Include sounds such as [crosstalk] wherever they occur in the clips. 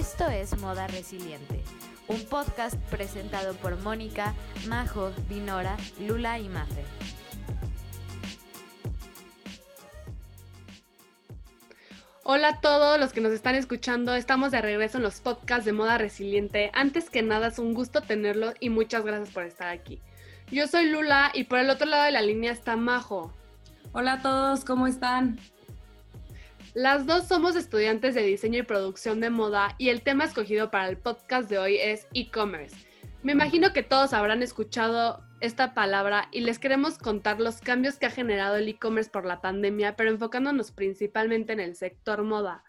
Esto es Moda Resiliente, un podcast presentado por Mónica, Majo, Dinora, Lula y Mafe. Hola a todos los que nos están escuchando, estamos de regreso en los podcasts de Moda Resiliente. Antes que nada, es un gusto tenerlos y muchas gracias por estar aquí. Yo soy Lula y por el otro lado de la línea está Majo. Hola a todos, ¿cómo están? Las dos somos estudiantes de diseño y producción de moda y el tema escogido para el podcast de hoy es e-commerce. Me imagino que todos habrán escuchado esta palabra y les queremos contar los cambios que ha generado el e-commerce por la pandemia, pero enfocándonos principalmente en el sector moda.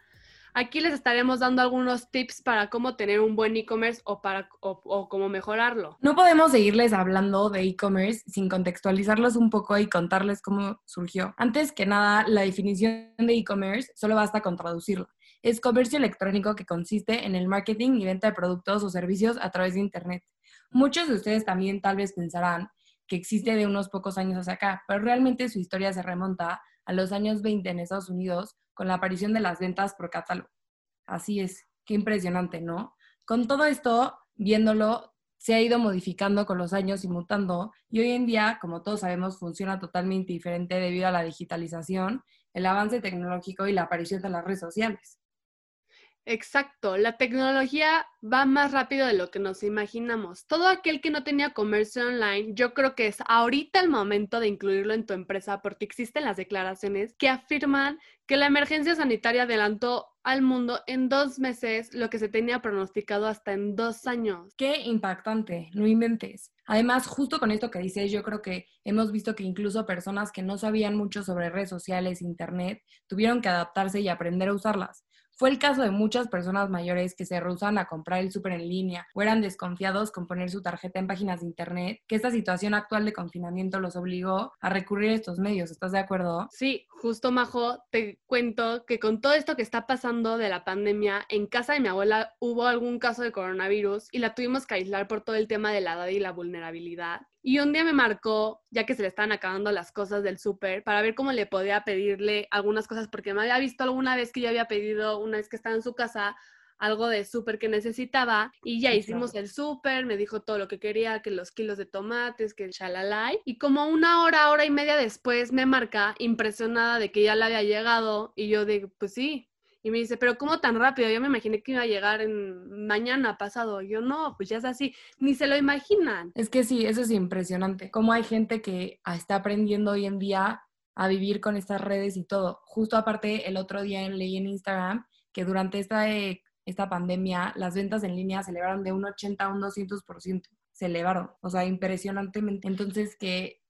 Aquí les estaremos dando algunos tips para cómo tener un buen e-commerce o, para, o, cómo mejorarlo. No podemos seguirles hablando de e-commerce sin contextualizarlos un poco y contarles cómo surgió. Antes que nada, la definición de e-commerce solo basta con traducirlo. Es comercio electrónico que consiste en el marketing y venta de productos o servicios a través de Internet. Muchos de ustedes también tal vez pensarán que existe de unos pocos años hacia acá, pero realmente su historia se remonta a los años 20 en Estados Unidos con la aparición de las ventas por catálogo. Así es, qué impresionante, ¿no? Con todo esto, viéndolo, se ha ido modificando con los años y mutando y hoy en día, como todos sabemos, funciona totalmente diferente debido a la digitalización, el avance tecnológico y la aparición de las redes sociales. Exacto, la tecnología va más rápido de lo que nos imaginamos. Todo aquel que no tenía comercio online, yo creo que es ahorita el momento de incluirlo en tu empresa porque existen las declaraciones que afirman que la emergencia sanitaria adelantó al mundo en dos meses lo que se tenía pronosticado hasta en dos años. Qué impactante, no inventes. Además, justo con esto que dices, yo creo que hemos visto que incluso personas que no sabían mucho sobre redes sociales, internet, tuvieron que adaptarse y aprender a usarlas. Fue el caso de muchas personas mayores que se rehusan a comprar el súper en línea o eran desconfiados con poner su tarjeta en páginas de internet, que esta situación actual de confinamiento los obligó a recurrir a estos medios. ¿Estás de acuerdo? Sí, justo Majo, te cuento que con todo esto que está pasando de la pandemia, en casa de mi abuela hubo algún caso de coronavirus y la tuvimos que aislar por todo el tema de la edad y la vulnerabilidad. Y un día me marcó, ya que se le estaban acabando las cosas del súper, para ver cómo le podía pedirle algunas cosas, porque me había visto alguna vez que yo había pedido, una vez que estaba en su casa, algo de súper que necesitaba y ya hicimos el súper, me dijo todo lo que quería, que los kilos de tomates, que el chalalay. Y como una hora, hora y media después me marca impresionada de que ya le había llegado y yo digo, pues sí, y me dice, pero ¿cómo tan rápido? Yo me imaginé que iba a llegar en mañana pasado. Yo no, pues ya es así. Ni se lo imaginan. Es que sí, eso es impresionante. Cómo hay gente que está aprendiendo hoy en día a vivir con estas redes y todo. Justo aparte, el otro día leí en Instagram que durante esta, eh, esta pandemia las ventas en línea se elevaron de un 80 a un 200%. Se elevaron, o sea, impresionantemente. Entonces, que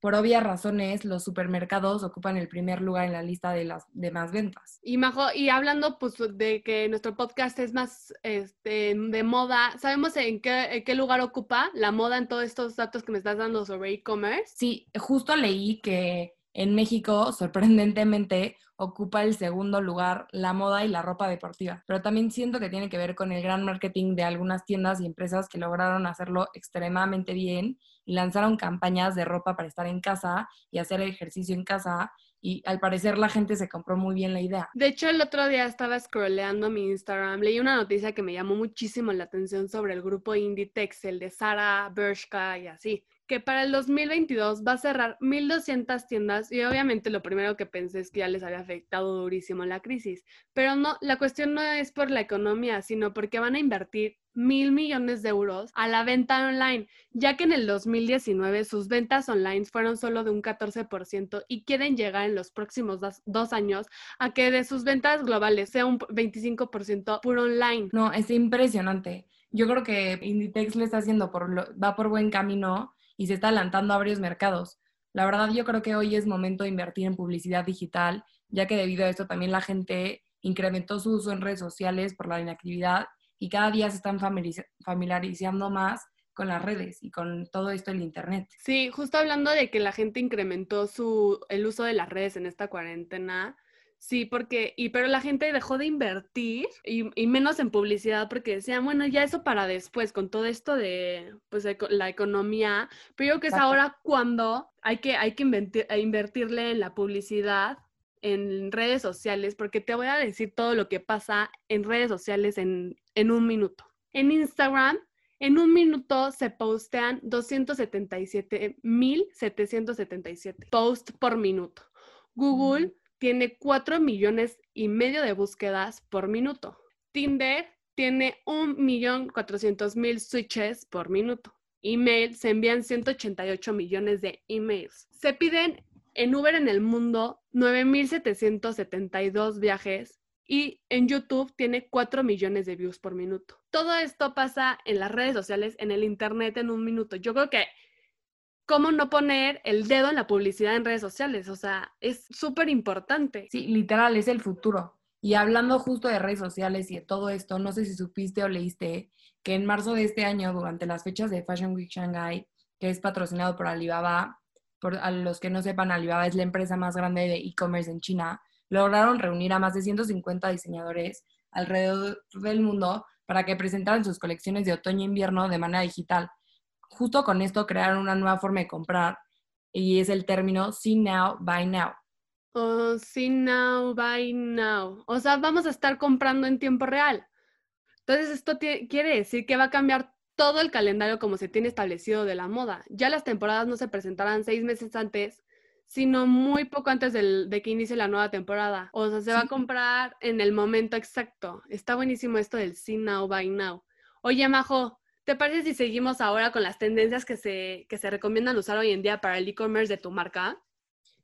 por obvias razones, los supermercados ocupan el primer lugar en la lista de las demás ventas. Y Majo, y hablando pues de que nuestro podcast es más este, de moda, ¿sabemos en qué, en qué lugar ocupa la moda en todos estos datos que me estás dando sobre e-commerce? Sí, justo leí que en México, sorprendentemente, ocupa el segundo lugar la moda y la ropa deportiva, pero también siento que tiene que ver con el gran marketing de algunas tiendas y empresas que lograron hacerlo extremadamente bien y lanzaron campañas de ropa para estar en casa y hacer ejercicio en casa y al parecer la gente se compró muy bien la idea. De hecho, el otro día estaba scrolleando mi Instagram, leí una noticia que me llamó muchísimo la atención sobre el grupo Inditex, el de Sara, Bershka y así que para el 2022 va a cerrar 1.200 tiendas y obviamente lo primero que pensé es que ya les había afectado durísimo la crisis. Pero no, la cuestión no es por la economía, sino porque van a invertir mil millones de euros a la venta online, ya que en el 2019 sus ventas online fueron solo de un 14% y quieren llegar en los próximos dos, años a que de sus ventas globales sea un 25% puro online. No, es impresionante. Yo creo que Inditex le está haciendo por va por buen camino y se está adelantando a varios mercados. La verdad yo creo que hoy es momento de invertir en publicidad digital, ya que debido a esto también la gente incrementó su uso en redes sociales por la inactividad y cada día se están familiarizando más con las redes y con todo esto el internet. Sí, justo hablando de que la gente incrementó su el uso de las redes en esta cuarentena, Sí, porque, y pero la gente dejó de invertir y, y, menos en publicidad porque decían, bueno, ya eso para después, con todo esto de pues la economía, pero yo creo que es ahora cuando hay que, hay que invertirle en la publicidad en redes sociales, porque te voy a decir todo lo que pasa en redes sociales en, en un minuto. En Instagram, en un minuto se postean 277.777 posts por minuto. Google tiene 4 millones y medio de búsquedas por minuto. Tinder tiene 1.400.000 switches por minuto. Email, se envían 188 millones de emails. Se piden en Uber en el mundo 9.772 viajes y en YouTube tiene 4 millones de views por minuto. Todo esto pasa en las redes sociales, en el Internet en un minuto. Yo creo que, ¿cómo no poner el dedo en la publicidad en redes sociales? O sea, es súper importante. Sí, literal, es el futuro. Y hablando justo de redes sociales y de todo esto, no sé si supiste o leíste que en marzo de este año, durante las fechas de Fashion Week Shanghai, que es patrocinado por Alibaba, por a los que no sepan, Alibaba es la empresa más grande de e-commerce en China, lograron reunir a más de 150 diseñadores alrededor del mundo para que presentaran sus colecciones de otoño e invierno de manera digital. Justo con esto crearon una nueva forma de comprar y es el término See Now, Buy Now. Oh, see now, buy now. O sea, vamos a estar comprando en tiempo real. Entonces, esto quiere decir que va a cambiar todo el calendario como se tiene establecido de la moda. Ya las temporadas no se presentarán seis meses antes, sino muy poco antes de que inicie la nueva temporada. O sea, se va a comprar en el momento exacto. Está buenísimo esto del see now, buy now. Oye, Majo, ¿te parece si seguimos ahora con las tendencias que se, que se recomiendan usar hoy en día para el e-commerce de tu marca?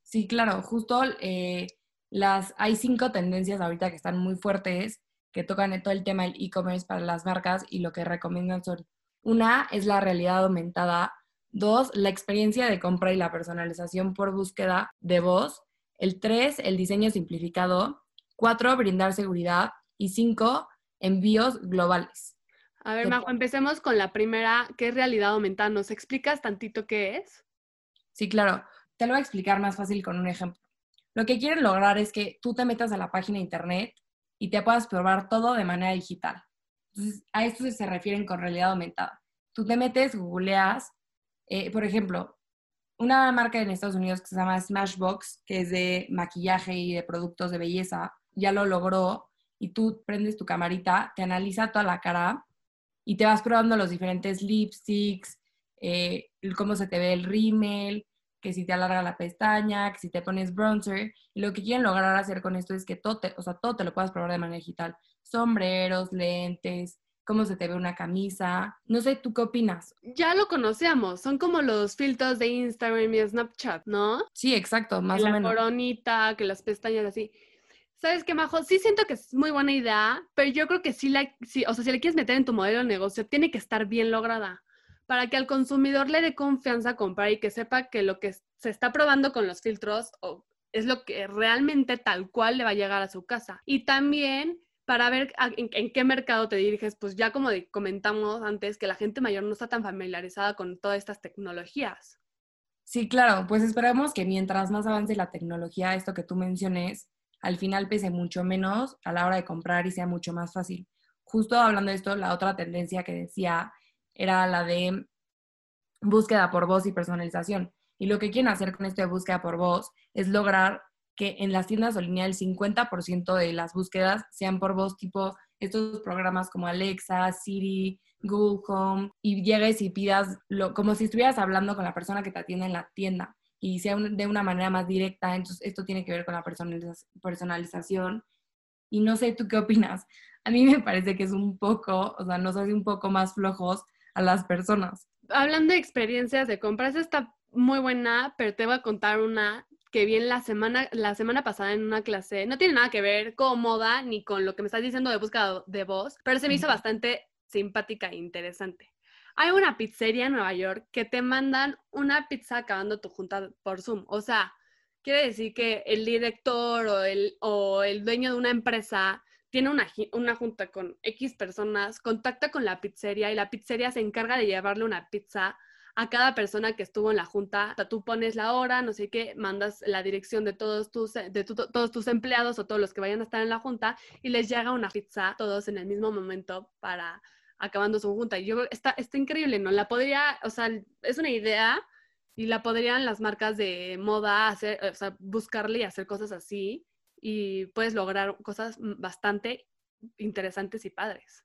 Sí, claro, justo eh, las, hay cinco tendencias ahorita que están muy fuertes, que tocan todo el tema del e-commerce para las marcas y lo que recomiendan son, una es la realidad aumentada, dos, la experiencia de compra y la personalización por búsqueda de voz, el tres, el diseño simplificado, cuatro, brindar seguridad y cinco, envíos globales. A ver, Majo, empecemos con la primera, ¿qué es realidad aumentada? ¿Nos explicas tantito qué es? Sí, claro. Te lo voy a explicar más fácil con un ejemplo. Lo que quieren lograr es que tú te metas a la página de internet y te puedas probar todo de manera digital. Entonces, a esto se refieren con realidad aumentada. Tú te metes, googleas, eh, por ejemplo, una marca en Estados Unidos que se llama Smashbox, que es de maquillaje y de productos de belleza, ya lo logró y tú prendes tu camarita, te analiza toda la cara y te vas probando los diferentes lipsticks, eh, cómo se te ve el rímel, que si te alarga la pestaña, que si te pones bronzer. Y lo que quieren lograr hacer con esto es que todo te, o sea, todo te lo puedas probar de manera digital. Sombreros, lentes, cómo se te ve una camisa. No sé, ¿tú qué opinas? Ya lo conocemos, son como los filtros de Instagram y Snapchat, ¿no? Sí, exacto, más o menos. La coronita, que las pestañas así. ¿Sabes qué, Majo? Sí siento que es muy buena idea, pero yo creo que sí, la, sí, o sea, si le quieres meter en tu modelo de negocio, tiene que estar bien lograda para que al consumidor le dé confianza a comprar y que sepa que lo que se está probando con los filtros es lo que realmente tal cual le va a llegar a su casa. Y también para ver en, qué mercado te diriges, pues ya como comentamos antes, que la gente mayor no está tan familiarizada con todas estas tecnologías. Sí, claro, pues esperamos que mientras más avance la tecnología, esto que tú menciones, al final pese mucho menos a la hora de comprar y sea mucho más fácil. Justo hablando de esto, la otra tendencia que decía era la de búsqueda por voz y personalización. Y lo que quieren hacer con esto de búsqueda por voz es lograr que en las tiendas o línea el 50% de las búsquedas sean por voz, tipo estos programas como Alexa, Siri, Google Home, y llegues y pidas como si estuvieras hablando con la persona que te atiende en la tienda y sea de una manera más directa. Entonces, esto tiene que ver con la personalización. Y no sé, ¿tú qué opinas? A mí me parece que es un poco, o sea, nos hace un poco más flojos a las personas. Hablando de experiencias de compras, está muy buena, pero te voy a contar una que vi la semana, la semana pasada en una clase. No tiene nada que ver con moda ni con lo que me estás diciendo de búsqueda de voz, pero se me hizo bastante simpática e interesante. Hay una pizzería en Nueva York que te mandan una pizza acabando tu junta por Zoom. O sea, quiere decir que el director o el, o el dueño de una empresa tiene una, una junta con X personas, contacta con la pizzería y la pizzería se encarga de llevarle una pizza a cada persona que estuvo en la junta. Tú pones la hora, no sé qué, mandas la dirección de todos tus, de todos tus empleados o todos los que vayan a estar en la junta y les llega una pizza todos en el mismo momento para acabando su junta. Yo, está, está increíble, ¿no? La podría, o sea, es una idea Y la podrían las marcas de moda hacer, o sea, buscarle y hacer cosas así y puedes lograr cosas bastante interesantes y padres.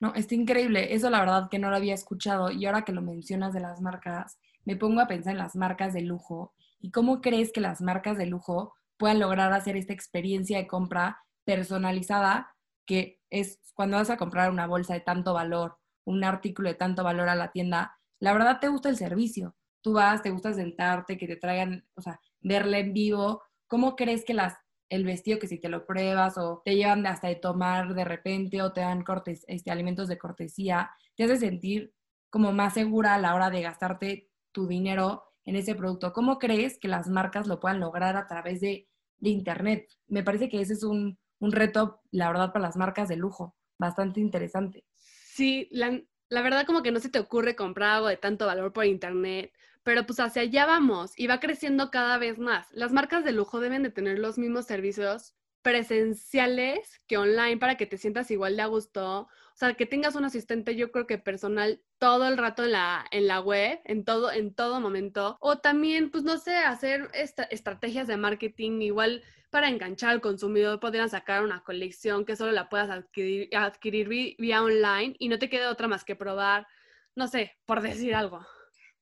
No, está increíble. Eso la verdad que no lo había escuchado y ahora que lo mencionas de las marcas, me pongo a pensar en las marcas de lujo y cómo crees que las marcas de lujo puedan lograr hacer esta experiencia de compra personalizada que es cuando vas a comprar una bolsa de tanto valor, un artículo de tanto valor a la tienda, la verdad te gusta el servicio. Tú vas, te gusta sentarte, que te traigan, o sea, verla en vivo. ¿Cómo crees que las el vestido que si te lo pruebas o te llevan hasta de tomar de repente o te dan cortes, este, alimentos de cortesía, te hace sentir como más segura a la hora de gastarte tu dinero en ese producto. ¿Cómo crees que las marcas lo puedan lograr a través de, Internet? Me parece que ese es un, un, reto, la verdad, para las marcas de lujo, bastante interesante. Sí, la, la verdad como que no se te ocurre comprar algo de tanto valor por Internet pero pues hacia allá vamos y va creciendo cada vez más. Las marcas de lujo deben de tener los mismos servicios presenciales que online para que te sientas igual de a gusto. O sea, que tengas un asistente, yo creo que personal todo el rato en la, en la web, en todo, en todo momento. O también, pues no sé, hacer estrategias de marketing igual para enganchar al consumidor. Podrían sacar una colección que solo la puedas adquirir, adquirir vía online y no te quede otra más que probar, no sé, por decir algo.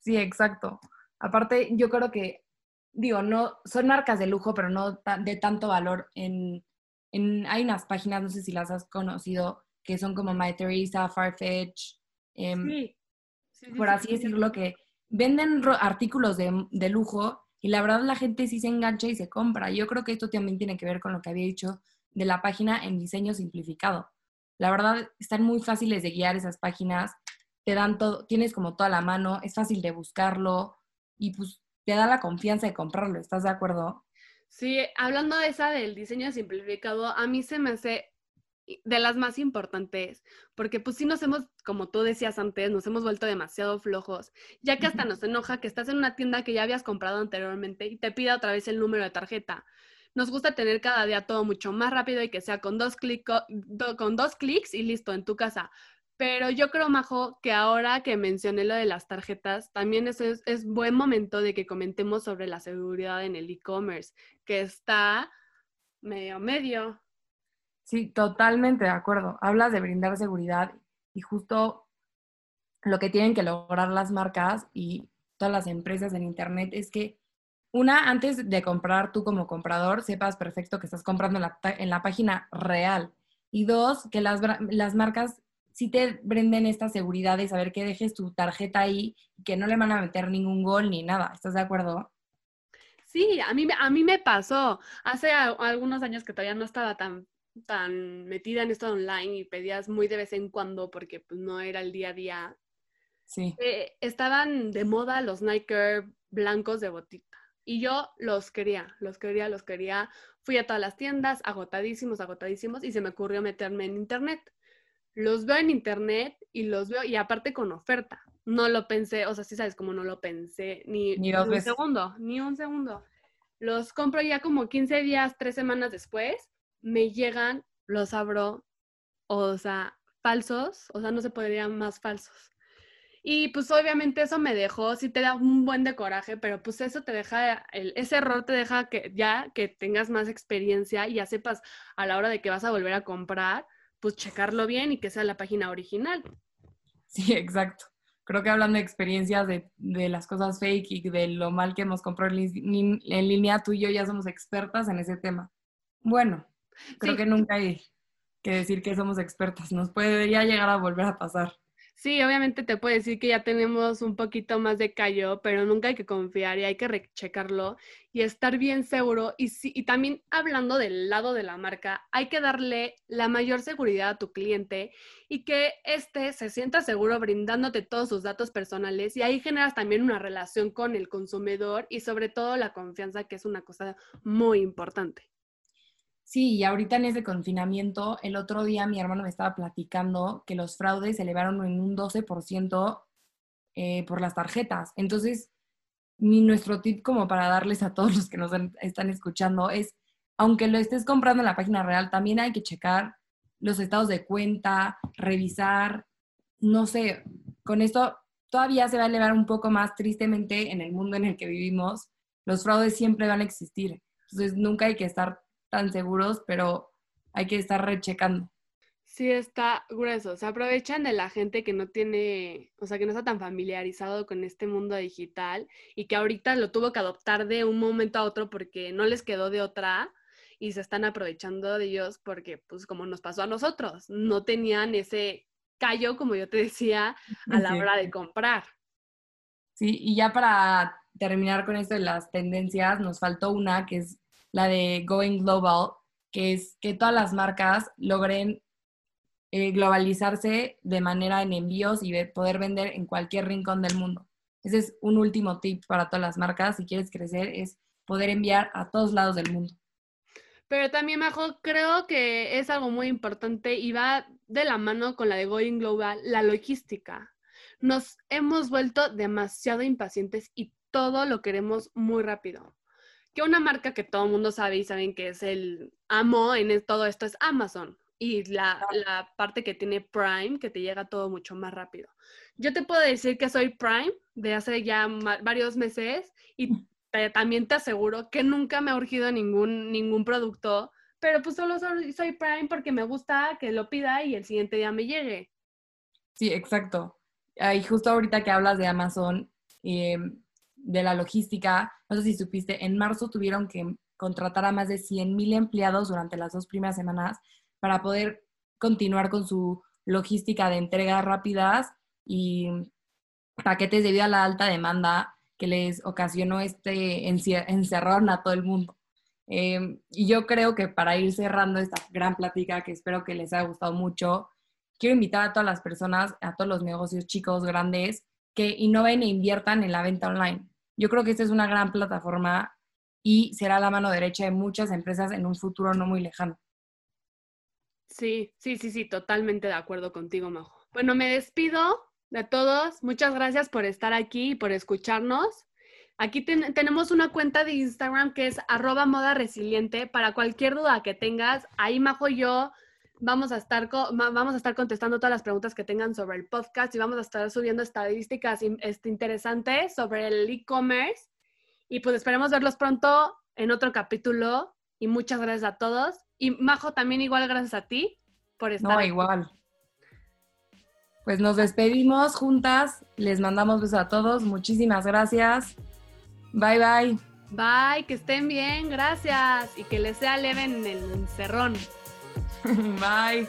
Sí, exacto. Aparte, yo creo que, digo, no, son marcas de lujo, pero no de tanto valor. En, en, hay unas páginas, no sé si las has conocido, que son como My Teresa, Farfetch, eh, por así decirlo, que venden artículos de, de, lujo y la verdad la gente sí se engancha y se compra. Yo creo que esto también tiene que ver con lo que había dicho de la página en diseño simplificado. La verdad, están muy fáciles de guiar esas páginas te dan todo, tienes como toda la mano, es fácil de buscarlo y pues te da la confianza de comprarlo, ¿estás de acuerdo? Sí, hablando de esa del diseño simplificado, a mí se me hace de las más importantes, porque pues sí nos hemos, como tú decías antes, nos hemos vuelto demasiado flojos, ya que hasta nos enoja que estás en una tienda que ya habías comprado anteriormente y te pida otra vez el número de tarjeta. Nos gusta tener cada día todo mucho más rápido y que sea con dos, con dos clics y listo en tu casa. Pero yo creo, Majo, que ahora que mencioné lo de las tarjetas, también es, es, buen momento de que comentemos sobre la seguridad en el e-commerce, que está medio medio. Sí, totalmente de acuerdo. Hablas de brindar seguridad y justo lo que tienen que lograr las marcas y todas las empresas en Internet es que, una, antes de comprar tú como comprador, sepas perfecto que estás comprando en la, en la página real. Y dos, que las, las marcas si te brinden esta seguridad de saber que dejes tu tarjeta ahí y que no le van a meter ningún gol ni nada. ¿Estás de acuerdo? Sí, a mí, a mí me pasó. Hace algunos años que todavía no estaba tan, tan metida en esto online y pedías muy de vez en cuando porque pues, no era el día a día. Sí. Eh, estaban de moda los Nike blancos de botita. Y yo los quería, los quería, los quería. Fui a todas las tiendas, agotadísimos, agotadísimos, y se me ocurrió meterme en internet los veo en internet y los veo, y aparte con oferta. No lo pensé, o sea, sí sabes cómo no lo pensé, ni, un segundo, ni un segundo. Los compro ya como 15 días, 3 semanas después, me llegan, los abro, o sea, falsos, o sea, no se podrían más falsos. Y pues obviamente eso me dejó, sí te da un buen de coraje, pero pues eso te deja, el, ese error te deja que ya que tengas más experiencia y ya sepas a la hora de que vas a volver a comprar, pues checarlo bien y que sea la página original. Sí, exacto. Creo que hablando de experiencias de, las cosas fake y de lo mal que hemos comprado en, línea, tú y yo ya somos expertas en ese tema. Bueno, creo que nunca hay que decir que somos expertas. Nos podría llegar a volver a pasar. Sí, obviamente te puedo decir que ya tenemos un poquito más de callo, pero nunca hay que confiar y hay que rechecarlo y estar bien seguro. Y, y también hablando del lado de la marca, hay que darle la mayor seguridad a tu cliente y que éste se sienta seguro brindándote todos sus datos personales y ahí generas también una relación con el consumidor y sobre todo la confianza, que es una cosa muy importante. Sí, y ahorita en ese confinamiento, el otro día mi hermano me estaba platicando que los fraudes se elevaron en un 12% eh, por las tarjetas. Entonces, mi, nuestro tip como para darles a todos los que nos están escuchando es, aunque lo estés comprando en la página real, también hay que checar los estados de cuenta, revisar, no sé, con esto todavía se va a elevar un poco más tristemente en el mundo en el que vivimos. Los fraudes siempre van a existir. Entonces nunca hay que estar tan seguros, pero hay que estar rechecando. Sí, está grueso. Se aprovechan de la gente que no tiene, o sea, que no está tan familiarizado con este mundo digital y que ahorita lo tuvo que adoptar de un momento a otro porque no les quedó de otra y se están aprovechando de ellos porque, pues, como nos pasó a nosotros, no tenían ese callo, como yo te decía, a la hora de comprar. Sí, y ya para terminar con esto de las tendencias, nos faltó una que es la de Going Global, que es que todas las marcas logren eh, globalizarse de manera en envíos y poder vender en cualquier rincón del mundo. Ese es un último tip para todas las marcas si quieres crecer, es poder enviar a todos lados del mundo. Pero también, Majo, creo que es algo muy importante y va de la mano con la de Going Global, la logística. Nos hemos vuelto demasiado impacientes y todo lo queremos muy rápido. Que una marca que todo el mundo sabe y saben que es el amo en todo esto es Amazon y la, la, parte que tiene Prime, que te llega todo mucho más rápido. Yo te puedo decir que soy Prime de hace ya varios meses y también te aseguro que nunca me ha urgido ningún, ningún producto, pero pues solo soy, soy, Prime porque me gusta que lo pida y el siguiente día me llegue. Sí, exacto. Y justo ahorita que hablas de Amazon, eh, de la logística, no sé si supiste, en marzo tuvieron que contratar a más de 100 mil empleados durante las dos primeras semanas para poder continuar con su logística de entregas rápidas y paquetes debido a la alta demanda que les ocasionó este encerrón a todo el mundo. Em, y yo creo que para ir cerrando esta gran plática, que espero que les haya gustado mucho, quiero invitar a todas las personas, a todos los negocios chicos, grandes, que innoven e inviertan en la venta online. Yo creo que esta es una gran plataforma y será la mano derecha de muchas empresas en un futuro no muy lejano. Sí, sí, sí, sí, totalmente de acuerdo contigo, Majo. Bueno, me despido de todos. Muchas gracias por estar aquí y por escucharnos. Aquí tenemos una cuenta de Instagram que es arroba moda resiliente. Para cualquier duda que tengas, ahí Majo yo vamos a, estar vamos a estar contestando todas las preguntas que tengan sobre el podcast y vamos a estar subiendo estadísticas este, interesantes sobre el e-commerce. Y pues esperemos verlos pronto en otro capítulo. Y muchas gracias a todos. Y Majo, también igual gracias a ti por estar. No, igual. Pues nos despedimos juntas. Les mandamos besos a todos. Muchísimas gracias. Bye, bye. Bye, que estén bien. Gracias. Y que les sea leve en el encerrón. [laughs] bye.